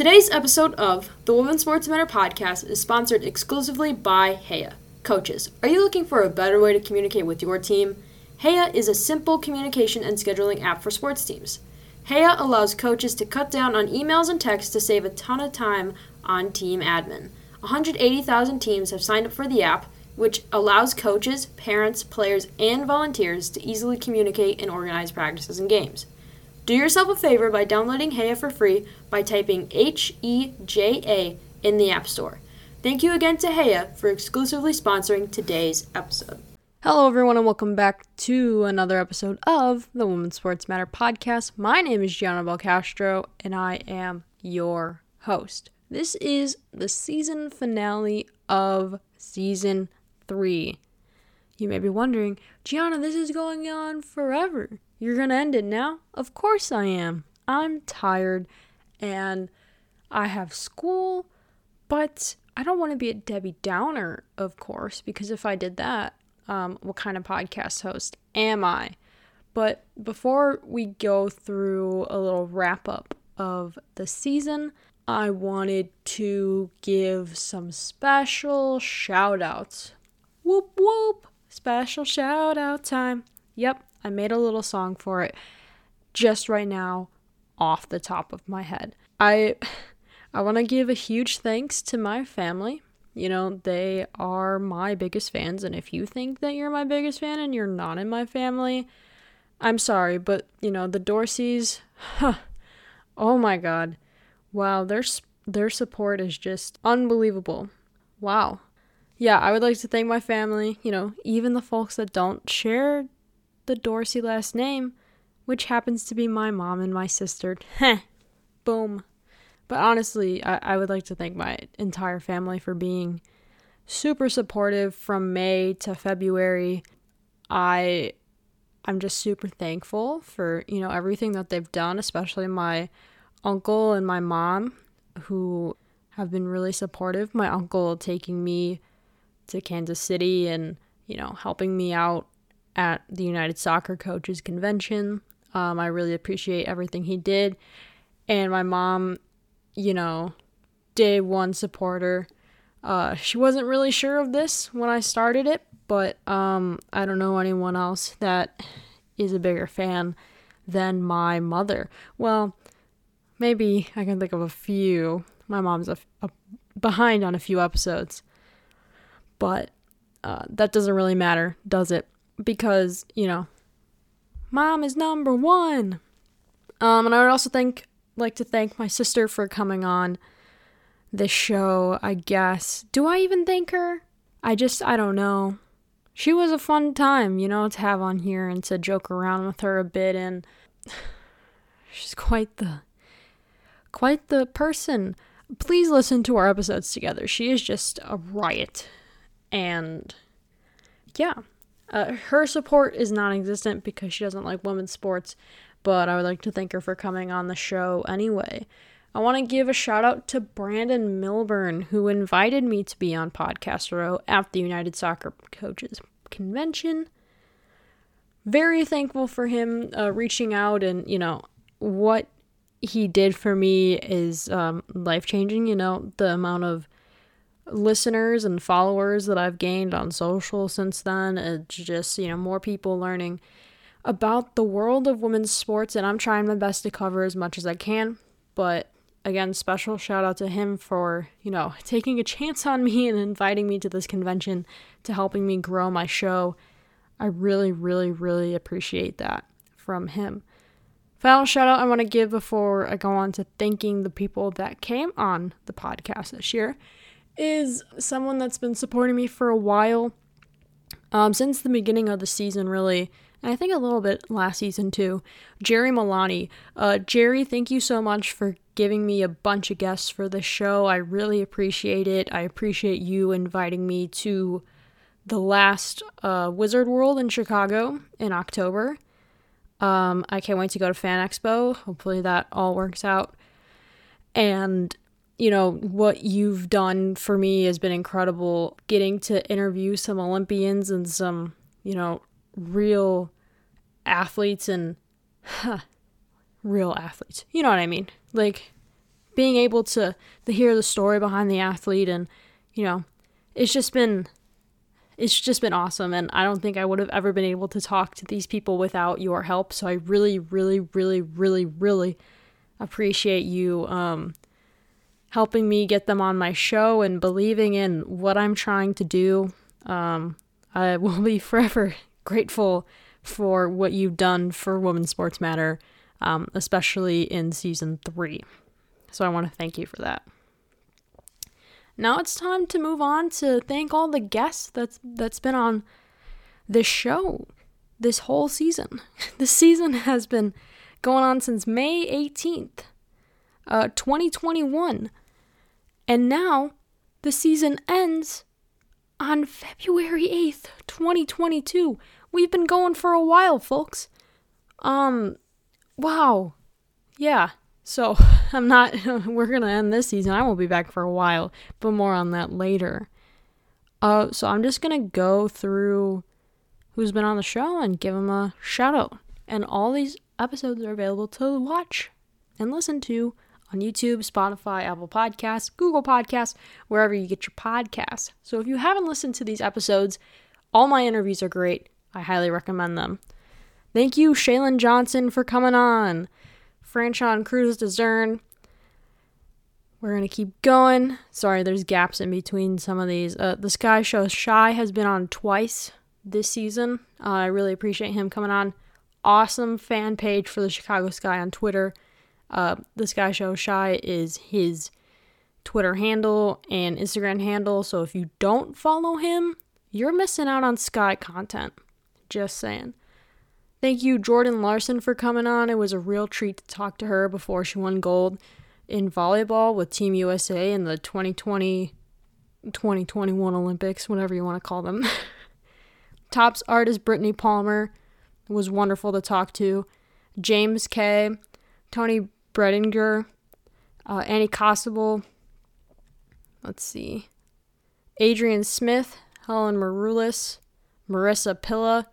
Today's episode of the Women's Sports Matter podcast is sponsored exclusively by Heja. Coaches, are you looking for a better way to communicate with your team? Heja is a simple communication and scheduling app for sports teams. Heja allows coaches to cut down on emails and texts to save a ton of time on team admin. 180,000 teams have signed up for the app, which allows coaches, parents, players, and volunteers to easily communicate and organize practices and games. Do yourself a favor by downloading Heja for free by typing H E J A in the App Store. Thank you again to Heja for exclusively sponsoring today's episode. Hello, everyone, and welcome back to another episode of the Women's Sports Matter podcast. My name is Gianna Belcastro, and I am your host. This is the season finale of season three. You may be wondering, Gianna, this is going on forever. You're going to end it now? Of course I am. I'm tired and I have school, but I don't want to be a Debbie Downer, of course, because if I did that, um, what kind of podcast host am I? But before we go through a little wrap up of the season, I wanted to give some special shout outs. Whoop whoop! Special shout out time. Yep, I made a little song for it just right now off the top of my head. I I want to give a huge thanks to my family. You know, they are my biggest fans and if you think that you're my biggest fan and you're not in my family, I'm sorry, but you know, the Dorseys, huh, oh my god. Wow, their their support is just unbelievable. Wow. Yeah, I would like to thank my family, you know, even the folks that don't share the Dorsey last name, which happens to be my mom and my sister. Heh. Boom. But honestly, I, I would like to thank my entire family for being super supportive from May to February. I I'm just super thankful for, you know, everything that they've done, especially my uncle and my mom who have been really supportive. My uncle taking me to Kansas City and, you know, helping me out at the United Soccer Coaches Convention. Um, I really appreciate everything he did. And my mom, you know, day one supporter. Uh, she wasn't really sure of this when I started it, but um, I don't know anyone else that is a bigger fan than my mother. Well, maybe I can think of a few. My mom's a, a behind on a few episodes, but uh, that doesn't really matter, does it? Because, you know, mom is number one. Um, and I would also thank like to thank my sister for coming on this show, I guess. Do I even thank her? I just I don't know. She was a fun time, you know, to have on here and to joke around with her a bit and she's quite the quite the person. Please listen to our episodes together. She is just a riot. And yeah, uh, her support is non existent because she doesn't like women's sports, but I would like to thank her for coming on the show anyway. I want to give a shout out to Brandon Milburn, who invited me to be on Podcast Row at the United Soccer Coaches Convention. Very thankful for him uh, reaching out, and you know, what he did for me is um, life changing. You know, the amount of listeners and followers that I've gained on social since then. It's just, you know, more people learning about the world of women's sports, and I'm trying my best to cover as much as I can. But again, special shout out to him for, you know, taking a chance on me and inviting me to this convention to helping me grow my show. I really, really, really appreciate that from him. Final shout out I want to give before I go on to thanking the people that came on the podcast this year is someone that's been supporting me for a while, um, since the beginning of the season, really. And I think a little bit last season too. Jerry Milani. Uh, Jerry, thank you so much for giving me a bunch of guests for the show. I really appreciate it. I appreciate you inviting me to the last uh, Wizard World in Chicago in October. Um, I can't wait to go to Fan Expo. Hopefully that all works out. And you know, what you've done for me has been incredible. Getting to interview some Olympians and some, you know, real athletes and huh, real athletes. You know what I mean? Like being able to to hear the story behind the athlete and you know, it's just been it's just been awesome and I don't think I would have ever been able to talk to these people without your help. So I really really really really really appreciate you um helping me get them on my show and believing in what I'm trying to do. Um I will be forever grateful for what you've done for Women's Sports Matter, um, especially in season three. So I want to thank you for that. Now it's time to move on to thank all the guests that's that's been on this show this whole season. This season has been going on since May 18th, uh, 2021. And now the season ends on February 8th, 2022. We've been going for a while, folks. Um, wow. Yeah. So I'm not, we're going to end this season. I won't be back for a while, but more on that later. Uh, so I'm just going to go through who's been on the show and give them a shout out. And all these episodes are available to watch and listen to on YouTube, Spotify, Apple Podcasts, Google Podcasts, wherever you get your podcasts. So if you haven't listened to these episodes, all my interviews are great. I highly recommend them. Thank you, Shaylin Johnson, for coming on. Franchon Crews-Dezurn. We're going to keep going. Sorry, there's gaps in between some of these. Uh, the Sky Show Shy has been on twice this season. Uh, I really appreciate him coming on. Awesome fan page for the Chicago Sky on Twitter. Uh, the Sky Show Shy is his Twitter handle and Instagram handle. So if you don't follow him, you're missing out on Sky content. Just saying. Thank you, Jordan Larson, for coming on. It was a real treat to talk to her before she won gold in volleyball with Team USA in the 2020 2021 Olympics, whatever you want to call them. Tops artist Brittany Palmer was wonderful to talk to. James K, Tony Bredinger, uh, Annie Costable. Let's see. Adrienne Smith, Helen Maroulis, Marissa Pilla,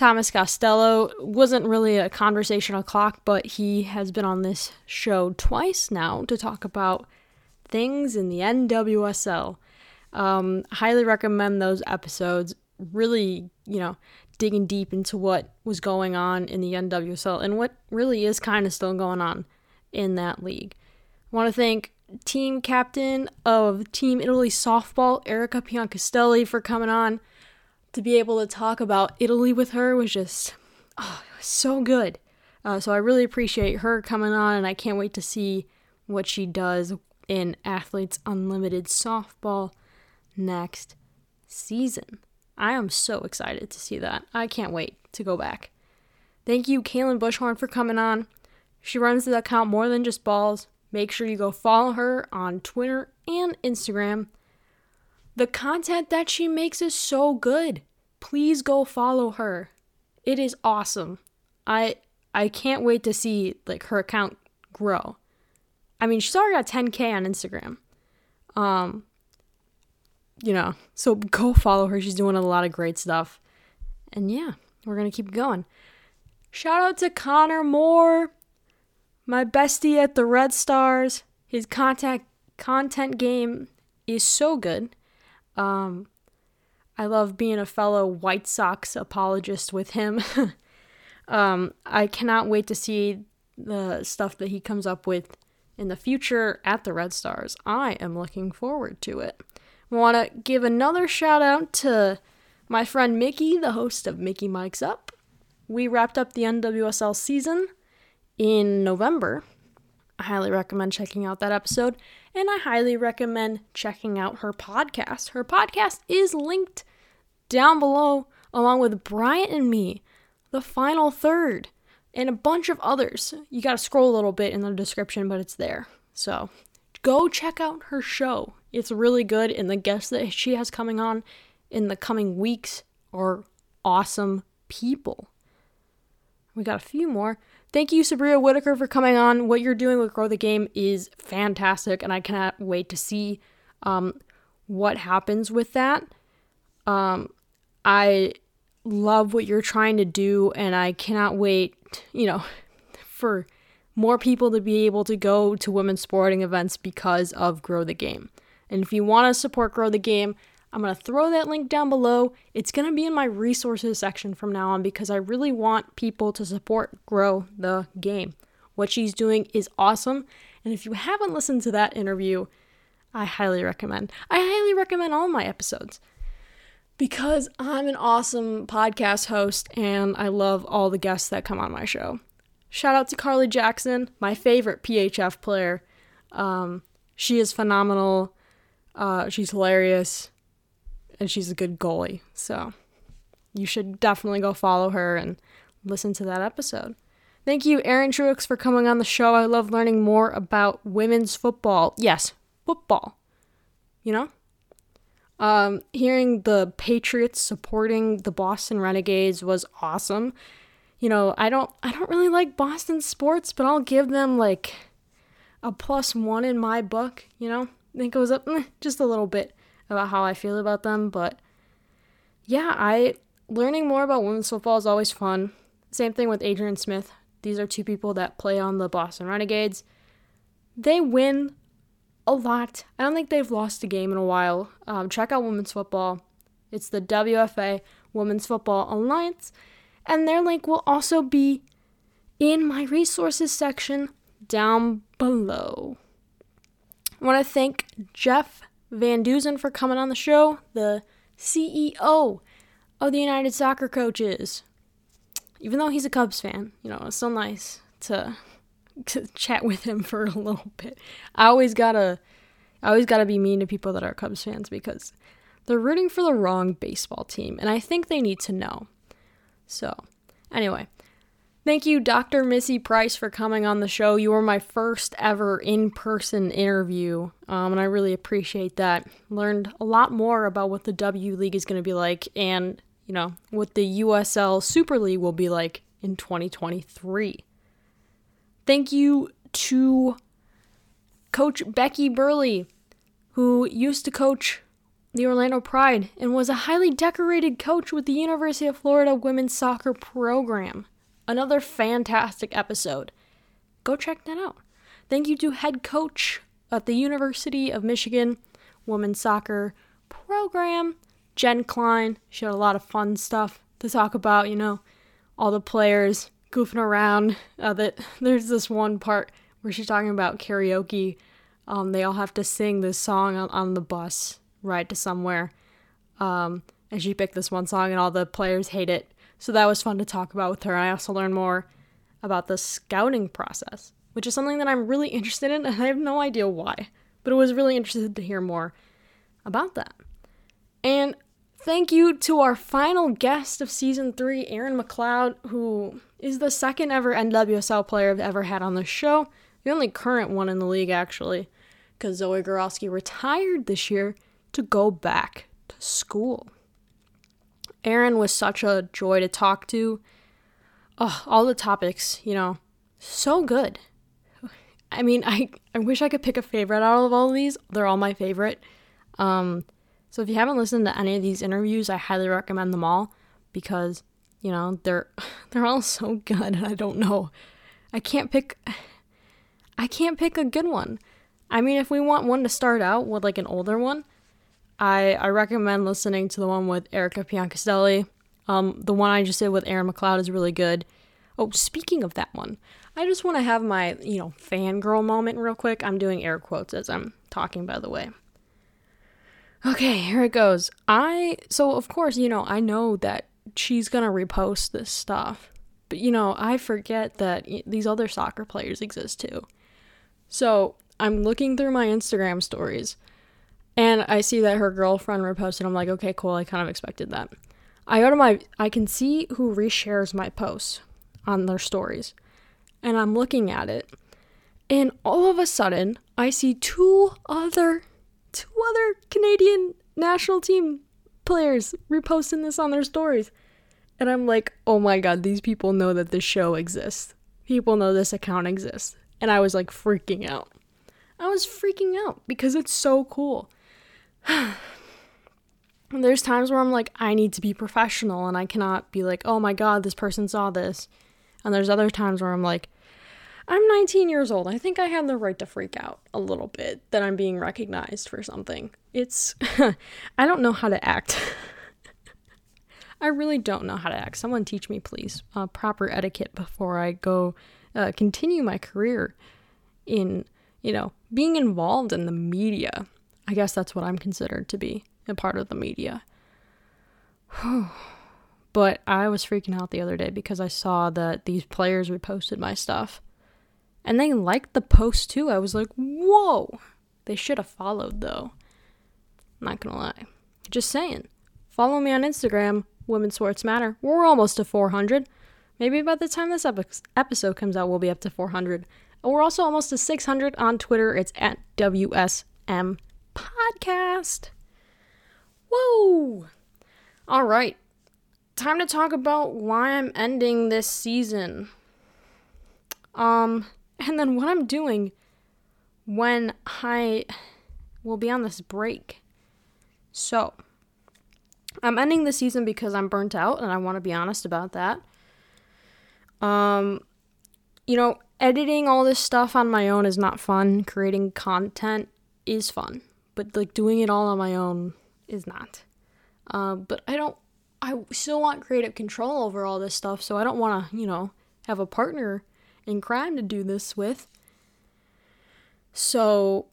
Thomas Costello wasn't really a conversational clock, but he has been on this show twice now to talk about things in the NWSL. Um, highly recommend those episodes. Really, you know, digging deep into what was going on in the NWSL and what really is kind of still going on in that league. I want to thank team captain of Team Italy softball, Erika Piancastelli, for coming on to be able to talk about Italy with her was just oh, was so good. Uh, so I really appreciate her coming on, and I can't wait to see what she does in Athletes Unlimited softball next season. I am so excited to see that. I can't wait to go back. Thank you, Kaylin Bushhorn, for coming on. She runs the account More Than Just Balls. Make sure you go follow her on Twitter and Instagram the content that she makes is so good. Please go follow her. It is awesome. I I can't wait to see like her account grow. I mean, she's already got 10k on Instagram. Um you know, so go follow her. She's doing a lot of great stuff. And yeah, we're going to keep going. Shout out to Connor Moore, my bestie at the Red Stars. His contact content game is so good. Um, I love being a fellow White Sox apologist with him. um, I cannot wait to see the stuff that he comes up with in the future at the Red Stars. I am looking forward to it. Want to give another shout out to my friend Mickey, the host of Mickey Mike's Up. We wrapped up the NWSL season in November. I highly recommend checking out that episode and I highly recommend checking out her podcast. Her podcast is linked down below, along with Bryant and me, the final third, and a bunch of others. You got to scroll a little bit in the description, but it's there. So go check out her show. It's really good, and the guests that she has coming on in the coming weeks are awesome people. We got a few more. Thank you, Sabria Whitaker, for coming on. What you're doing with Grow the Game is fantastic, and I cannot wait to see um, what happens with that. Um, I love what you're trying to do, and I cannot wait, you know, for more people to be able to go to women's sporting events because of Grow the Game. And if you want to support Grow the Game, I'm going to throw that link down below. It's going to be in my resources section from now on because I really want people to support Grow the Game. What she's doing is awesome. And if you haven't listened to that interview, I highly recommend. I highly recommend all my episodes because I'm an awesome podcast host and I love all the guests that come on my show. Shout out to Carly Jackson, my favorite PHF player. Um, she is phenomenal. Uh, she's hilarious and she's a good goalie. So you should definitely go follow her and listen to that episode. Thank you, Erin Truix, for coming on the show. I love learning more about women's football. Yes, football. You know? Um, hearing the Patriots supporting the Boston Renegades was awesome. You know, I don't I don't really like Boston sports, but I'll give them like a plus one in my book, you know? It was up eh, just a little bit about how I feel about them, but yeah, I learning more about women's football is always fun. Same thing with Adrienne Smith. These are two people that play on the Boston Renegades. They win a lot. I don't think they've lost a game in a while. Um, check out women's football. It's the WFA Women's Football Alliance, and their link will also be in my resources section down below. I want to thank Jeff Van Duzen for coming on the show, the CEO of the United Soccer Coaches even though he's a Cubs fan, you know, it's so nice to to chat with him for a little bit. I always gotta I always gotta be mean to people that are Cubs fans because they're rooting for the wrong baseball team, and I think they need to know. So, anyway, thank you, Dr. Missy Price, for coming on the show. You were my first ever in person interview, um, and I really appreciate that. Learned a lot more about what the W League is going to be like, and you know, what the USL Super League will be like in 2023. Thank you to Coach Becky Burleigh, who used to coach the Orlando Pride and was a highly decorated coach with the University of Florida women's soccer program. Another fantastic episode. Go check that out. Thank you to head coach at the University of Michigan women's soccer program, Jen Klein. She had a lot of fun stuff to talk about, you know, all the players goofing around. Uh, that there's this one part where she's talking about karaoke. Um, they all have to sing this song on, on the bus ride to somewhere. Um, and she picked this one song, and all the players hate it. So that was fun to talk about with her. I also learned more about the scouting process, which is something that I'm really interested in, and I have no idea why. But it was really interested to hear more about that. And Thank you to our final guest of season three, Erin McLeod, who is the second ever NWSL player I've ever had on the show. The only current one in the league, actually, because Zoe Goralski retired this year to go back to school. Erin was such a joy to talk to. Oh, all the topics, you know, so good. I mean, I, I wish I could pick a favorite out of all of these. They're all my favorite. Um, so if you haven't listened to any of these interviews, I highly recommend them all because, you know, they're they're all so good and I don't know. I can't pick I can't pick a good one. I mean, if we want one to start out with like an older one, I I recommend listening to the one with Erika Piancastelli. Um, the one I just did with Erin McLeod is really good. Oh, speaking of that one, I just want to have my, you know, fangirl moment real quick. I'm doing air quotes as I'm talking, by the way. Okay, here it goes. I so of course, you know, I know that she's going to repost this stuff. But you know, I forget that these other soccer players exist too. So, I'm looking through my Instagram stories and I see that her girlfriend reposted. I'm like, "Okay, cool. I kind of expected that." I go to my I can see who reshares my posts on their stories. And I'm looking at it. And all of a sudden, I see two other two other Canadian national team players reposting this on their stories. And I'm like, oh my god, these people know that this show exists. People know this account exists. And I was like freaking out. I was freaking out because it's so cool. there's times where I'm like, I need to be professional and I cannot be like, oh my god, this person saw this. And there's other times where I'm like, I'm 19 years old. I think I have the right to freak out a little bit that I'm being recognized for something. It's, I don't know how to act. I really don't know how to act. Someone teach me, please, uh, proper etiquette before I go uh, continue my career in, you know, being involved in the media. I guess that's what I'm considered to be a part of the media. but I was freaking out the other day because I saw that these players reposted my stuff. And they liked the post too. I was like, whoa. They should have followed though. Not gonna lie. Just saying. Follow me on Instagram, Women's Sports Matter. We're almost to 400. Maybe by the time this episode comes out, we'll be up to 400. We're also almost to 600 on Twitter. It's at WSM Podcast. Whoa! All right. Time to talk about why I'm ending this season. Um, and then what I'm doing when I will be on this break. So, I'm ending the season because I'm burnt out and I want to be honest about that. Um, you know, editing all this stuff on my own is not fun. Creating content is fun, but like doing it all on my own is not. Uh, but I don't. I still want creative control over all this stuff, so I don't want to, you know, have a partner in crime to do this with. So,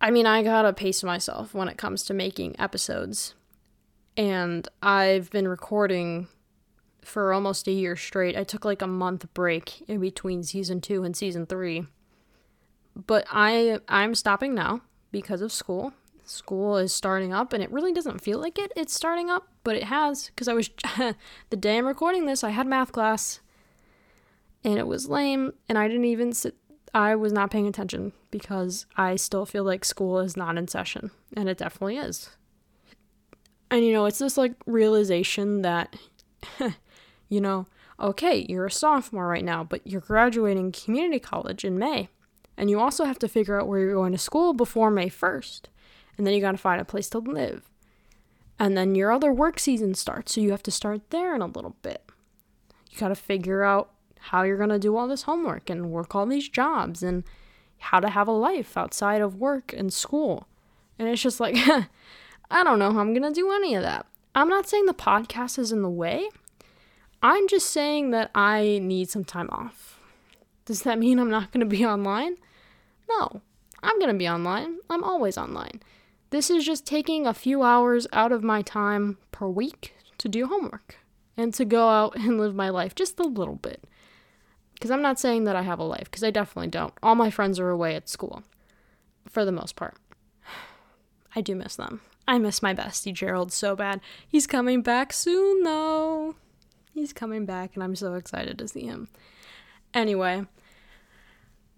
I mean, I gotta pace myself when it comes to making episodes and I've been recording for almost a year straight. I took like a month break in between season 2 and season 3. But I I'm stopping now because of school. School is starting up and it really doesn't feel like it it's starting up, but it has cuz I was the day I'm recording this, I had math class and it was lame and I didn't even sit I was not paying attention because I still feel like school is not in session and it definitely is. And you know, it's this like realization that, you know, okay, you're a sophomore right now, but you're graduating community college in May. And you also have to figure out where you're going to school before May 1st. And then you got to find a place to live. And then your other work season starts, so you have to start there in a little bit. You got to figure out how you're going to do all this homework and work all these jobs and how to have a life outside of work and school. And it's just like, I don't know how I'm going to do any of that. I'm not saying the podcast is in the way. I'm just saying that I need some time off. Does that mean I'm not going to be online? No, I'm going to be online. I'm always online. This is just taking a few hours out of my time per week to do homework and to go out and live my life just a little bit. Because I'm not saying that I have a life, because I definitely don't. All my friends are away at school for the most part. I do miss them. I miss my bestie Gerald so bad. He's coming back soon though. He's coming back and I'm so excited to see him. Anyway,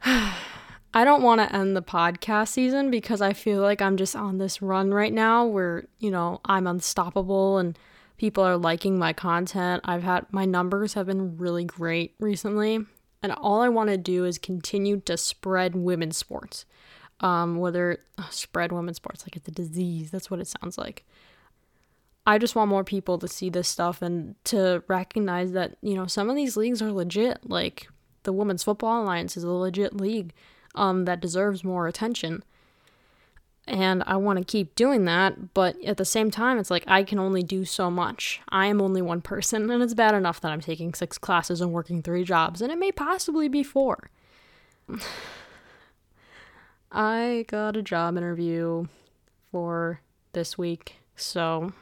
I don't want to end the podcast season because I feel like I'm just on this run right now where, you know, I'm unstoppable and people are liking my content. I've had my numbers have been really great recently, and all I want to do is continue to spread women's sports um, whether uh, spread women's sports like it's a disease. That's what it sounds like. I just want more people to see this stuff and to recognize that you know some of these leagues are legit. Like the Women's Football Alliance is a legit league um, that deserves more attention. And I want to keep doing that, but at the same time, it's like I can only do so much. I am only one person, and it's bad enough that I'm taking six classes and working three jobs, and it may possibly be four. I got a job interview for this week, so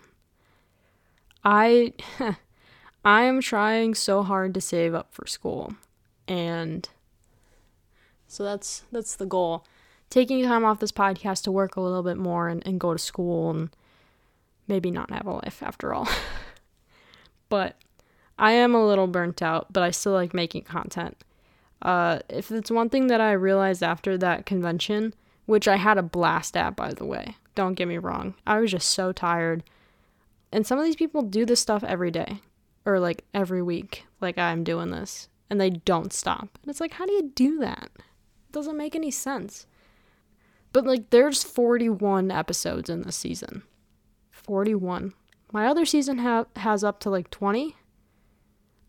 I I am trying so hard to save up for school. And so that's that's the goal. Taking time off this podcast to work a little bit more and, and go to school and maybe not have a life after all. but I am a little burnt out, but I still like making content. Uh, if it's one thing that I realized after that convention, which I had a blast at, by the way, don't get me wrong, I was just so tired. And some of these people do this stuff every day or like every week, like I'm doing this, and they don't stop. And it's like, how do you do that? Doesn't make any sense. But like, there's 41 episodes in this season. 41. My other season ha- has up to like 20.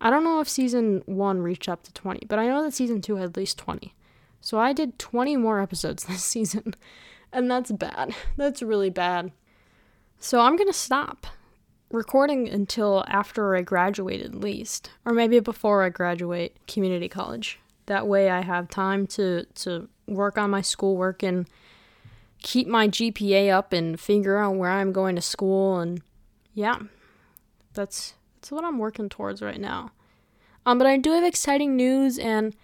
I don't know if season one reached up to 20, but I know that season two had at least 20. So I did 20 more episodes this season, and that's bad. That's really bad. So I'm going to stop recording until after I graduate at least, or maybe before I graduate community college. That way I have time to to work on my schoolwork and keep my GPA up and figure out where I'm going to school and yeah. That's that's what I'm working towards right now. Um but I do have exciting news and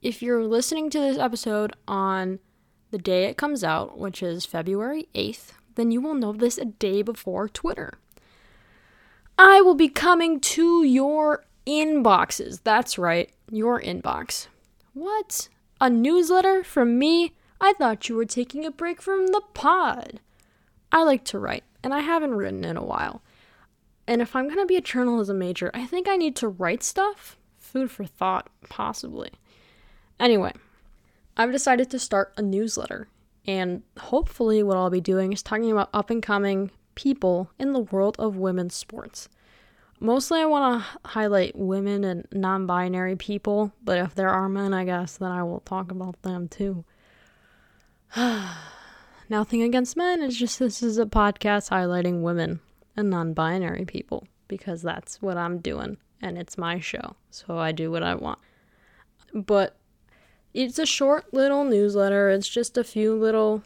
if you're listening to this episode on the day it comes out, which is February 8th, then you will know this a day before Twitter. I will be coming to your inboxes. That's right, your inbox. What? A newsletter from me? I thought you were taking a break from the pod. I like to write, and I haven't written in a while. And if I'm going to be a journalism major, I think I need to write stuff. Food for thought, possibly. Anyway, I've decided to start a newsletter, and hopefully, what I'll be doing is talking about up and coming people in the world of women's sports mostly I want to highlight women and non binary people, but if there are men, I guess, then I will talk about them too. Nothing against men, it's just this is a podcast highlighting women and non binary people because that's what I'm doing and it's my show, so I do what I want. But it's a short little newsletter, it's just a few little.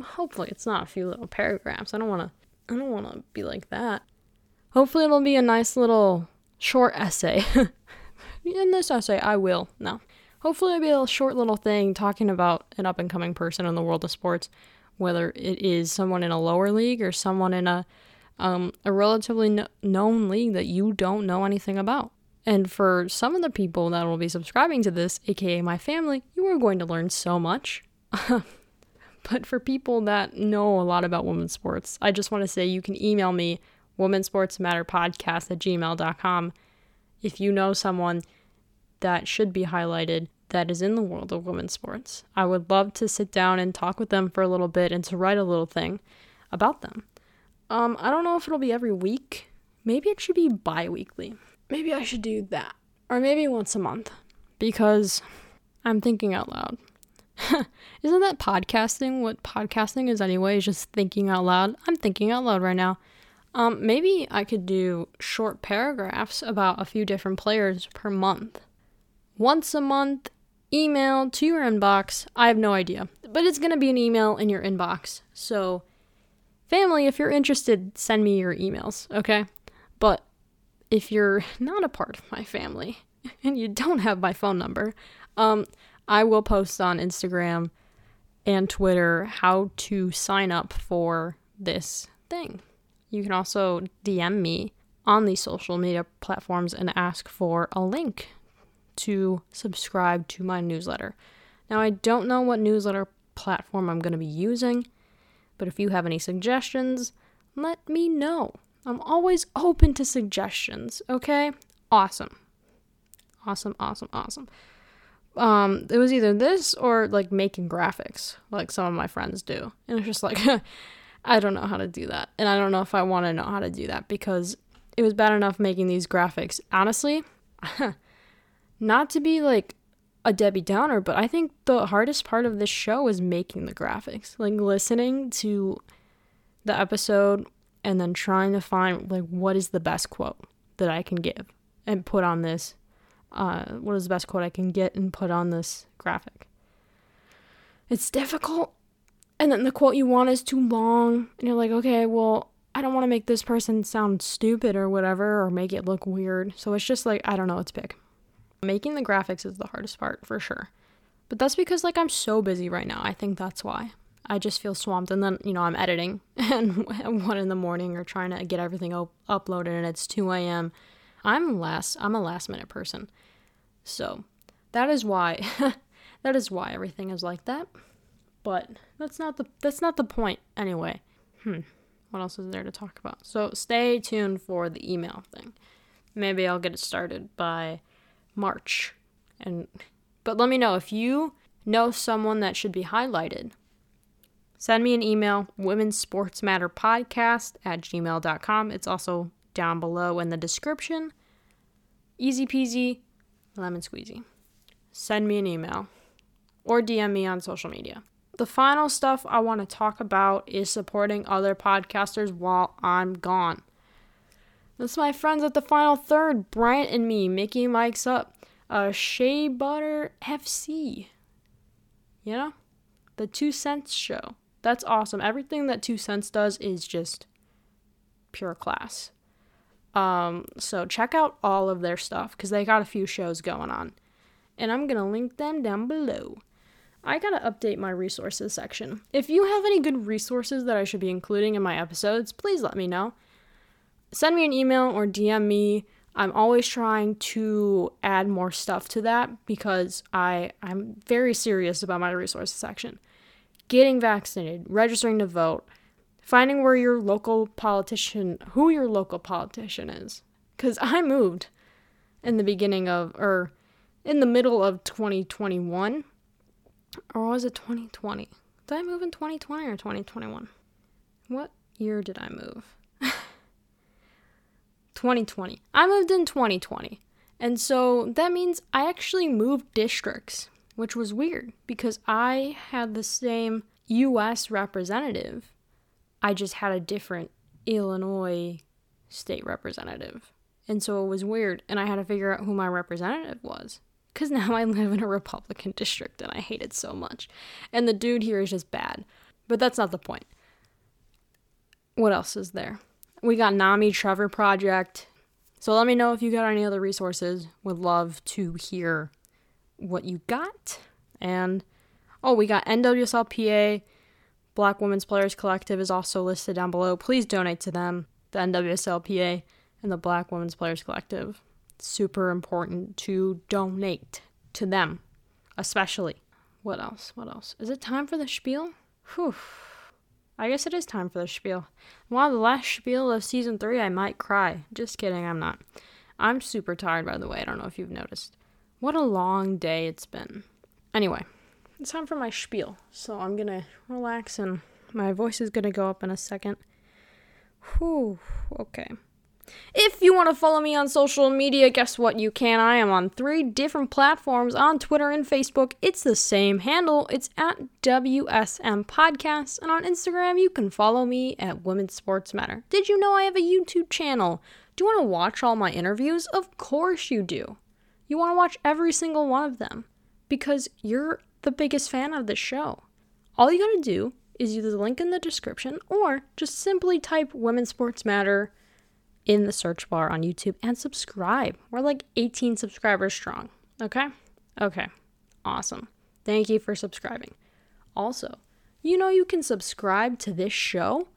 Hopefully, it's not a few little paragraphs. I don't want to. I don't want to be like that. Hopefully, it'll be a nice little short essay. In this essay, I will. No. Hopefully, it'll be a short little thing talking about an up and coming person in the world of sports, whether it is someone in a lower league or someone in a um, a relatively no- known league that you don't know anything about. And for some of the people that will be subscribing to this, aka my family, you are going to learn so much. but for people that know a lot about women's sports, I just want to say you can email me Women's Sports Matter Podcast at gmail.com. If you know someone that should be highlighted that is in the world of women's sports, I would love to sit down and talk with them for a little bit and to write a little thing about them. Um, I don't know if it'll be every week. Maybe it should be bi weekly. Maybe I should do that. Or maybe once a month. Because I'm thinking out loud. Isn't that podcasting? What podcasting is anyway, is just thinking out loud. I'm thinking out loud right now. Um, maybe I could do short paragraphs about a few different players per month. Once a month, email to your inbox. I have no idea, but it's going to be an email in your inbox. So, family, if you're interested, send me your emails, okay? But if you're not a part of my family and you don't have my phone number, um, I will post on Instagram and Twitter how to sign up for this thing. You can also DM me on these social media platforms and ask for a link to subscribe to my newsletter. Now, I don't know what newsletter platform I'm going to be using, but if you have any suggestions, let me know. I'm always open to suggestions, okay? Awesome. Awesome, awesome, awesome. Um, it was either this or like making graphics, like some of my friends do. And it's just like, I don't know how to do that. And I don't know if I want to know how to do that because it was bad enough making these graphics. Honestly, not to be like a Debbie Downer, but I think the hardest part of this show is making the graphics. Like listening to the episode and then trying to find like what is the best quote that I can give and put on this uh what is the best quote I can get and put on this graphic. It's difficult and then the quote you want is too long. And you're like okay well i don't want to make this person sound stupid or whatever or make it look weird. So it's just like i don't know it's big. Making the graphics is the hardest part for sure. But that's because like i'm so busy right now. I think that's why. I just feel swamped. And then you know i'm editing and one in the morning or trying to get everything op- uploaded and it's 2 a.m i'm last i'm a last minute person. So that is why that is why everything is like that but that's not the that's not the point anyway. Hmm. What else is there to talk about? So stay tuned for the email thing. Maybe I'll get it started by March. And but let me know if you know someone that should be highlighted. Send me an email, women's sports matter podcast at gmail.com. It's also down below in the description. Easy peasy, lemon squeezy. Send me an email or DM me on social media. The final stuff I want to talk about is supporting other podcasters while I'm gone. That's my friends at the final third, Bryant and me, Mickey Mike's up, uh, Shea Butter FC. You know? The Two Cents Show. That's awesome. Everything that Two Cents does is just pure class. Um, so check out all of their stuff because they got a few shows going on. And I'm going to link them down below. I gotta update my resources section. If you have any good resources that I should be including in my episodes, please let me know. Send me an email or DM me. I'm always trying to add more stuff to that because I, I'm very serious about my resources section. Getting vaccinated, registering to vote, finding where your local politician, who your local politician is. Because I moved in the beginning of, or in the middle of 2021 or was it 2020? Did I move in 2020 or 2021? What year did I move? 2020. I moved in 2020. And so that means I actually moved districts, which was weird because I had the same US representative. I just had a different Illinois state representative. And so it was weird. And I had to figure out who my representative was because now I live in a Republican district and I hate it so much. And the dude here is just bad. But that's not the point. What else is there? We got NAMI Trevor Project. So let me know if you got any other resources. Would love to hear what you got. And oh, we got NWSLPA. Black Women's Players Collective is also listed down below. Please donate to them, the NWSLPA and the Black Women's Players Collective super important to donate to them, especially. What else? What else? Is it time for the spiel? Whew. I guess it is time for the spiel. Wow, the last spiel of season three, I might cry. Just kidding, I'm not. I'm super tired, by the way. I don't know if you've noticed. What a long day it's been. Anyway, it's time for my spiel. So I'm gonna relax and my voice is gonna go up in a second. Whew, okay. If you want to follow me on social media, guess what? You can. I am on three different platforms on Twitter and Facebook. It's the same handle. It's at WSM Podcast. And on Instagram, you can follow me at Women's Sports Matter. Did you know I have a YouTube channel? Do you want to watch all my interviews? Of course you do. You want to watch every single one of them because you're the biggest fan of the show. All you got to do is use the link in the description or just simply type Women's Sports Matter in the search bar on YouTube and subscribe. We're like 18 subscribers strong. Okay? Okay. Awesome. Thank you for subscribing. Also, you know you can subscribe to this show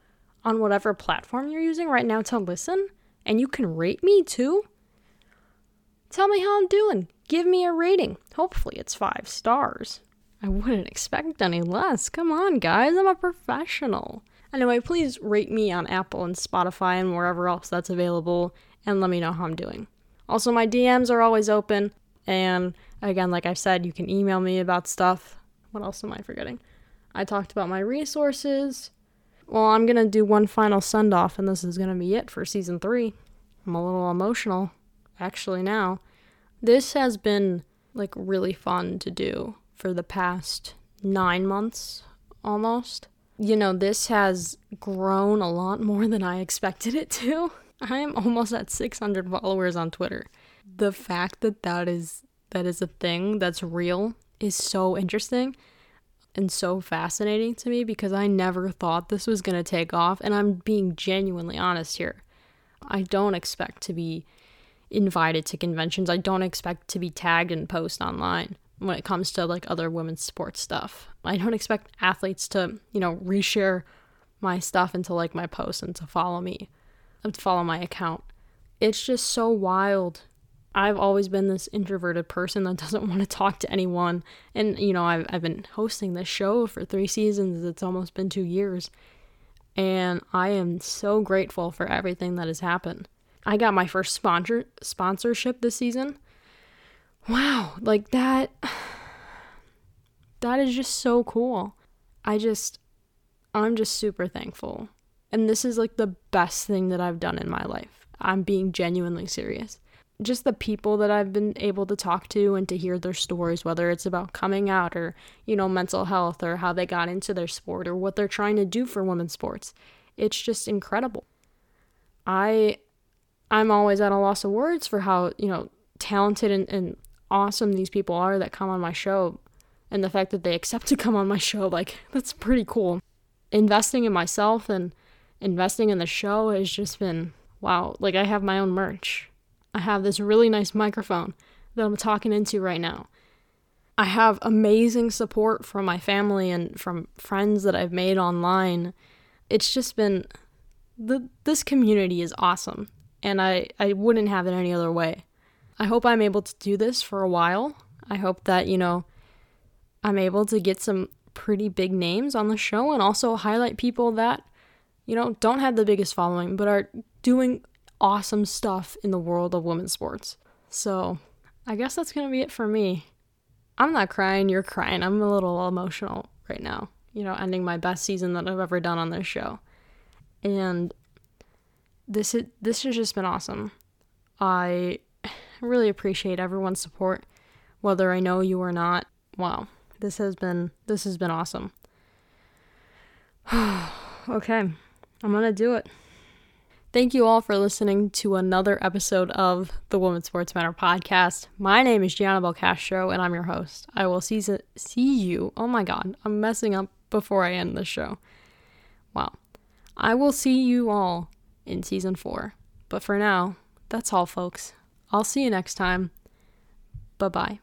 on whatever platform you're using right now to listen, and you can rate me too. Tell me how I'm doing. Give me a rating. Hopefully, it's five stars. I wouldn't expect any less. Come on, guys. I'm a professional. Anyway, please rate me on Apple and Spotify and wherever else that's available and let me know how I'm doing. Also, my DMs are always open. And again, like I said, you can email me about stuff. What else am I forgetting? I talked about my resources. Well, I'm going to do one final send off, and this is going to be it for season three. I'm a little emotional, actually, now. This has been like really fun to do for the past nine months almost you know, this has grown a lot more than I expected it to. I am almost at 600 followers on Twitter. The fact that that is that is a thing that's real is so interesting and so fascinating to me because I never thought this was going to take off and I'm being genuinely honest here. I don't expect to be invited to conventions. I don't expect to be tagged and post online when it comes to like other women's sports stuff. I don't expect athletes to, you know, reshare my stuff into like my posts and to follow me, and follow my account. It's just so wild. I've always been this introverted person that doesn't want to talk to anyone. And, you know, I've, I've been hosting this show for three seasons. It's almost been two years. And I am so grateful for everything that has happened. I got my first sponsor sponsorship this season wow, like that that is just so cool. I just I'm just super thankful. And this is like the best thing that I've done in my life. I'm being genuinely serious. just the people that I've been able to talk to and to hear their stories, whether it's about coming out or, you know, mental health or how they got into their sport or what they're trying to do for women's sports. It's just incredible. I I'm always at a loss of words for how, you know, talented and, and awesome these people are that come on my show and the fact that they accept to come on my show, like that's pretty cool. Investing in myself and investing in the show has just been wow, like I have my own merch I have this really nice microphone that I'm talking into right now. I have amazing support from my family and from friends that I've made online. It's just been the this community is awesome and I I wouldn't have it any other way. I hope I'm able to do this for a while. I hope that, you know, I'm able to get some pretty big names on the show and also highlight people that you know don't have the biggest following but are doing awesome stuff in the world of women's sports. So I guess that's going to be it for me. I'm not crying, you're crying. I'm a little emotional right now, you know, ending my best season that I've ever done on this show. And this is, this has just been awesome. I really appreciate everyone's support, whether I know you or not. Wow, this has been this has been awesome. okay, I'm gonna do it. Thank you all for listening to another episode of the Women's Sports Matter podcast. My name is Gianna Belcastro, and I'm your host. I will see, see you. Oh my god, I'm messing up before I end the show. Wow. I will see you all in season four. But for now, that's all, folks. I'll see you next time. Bye bye.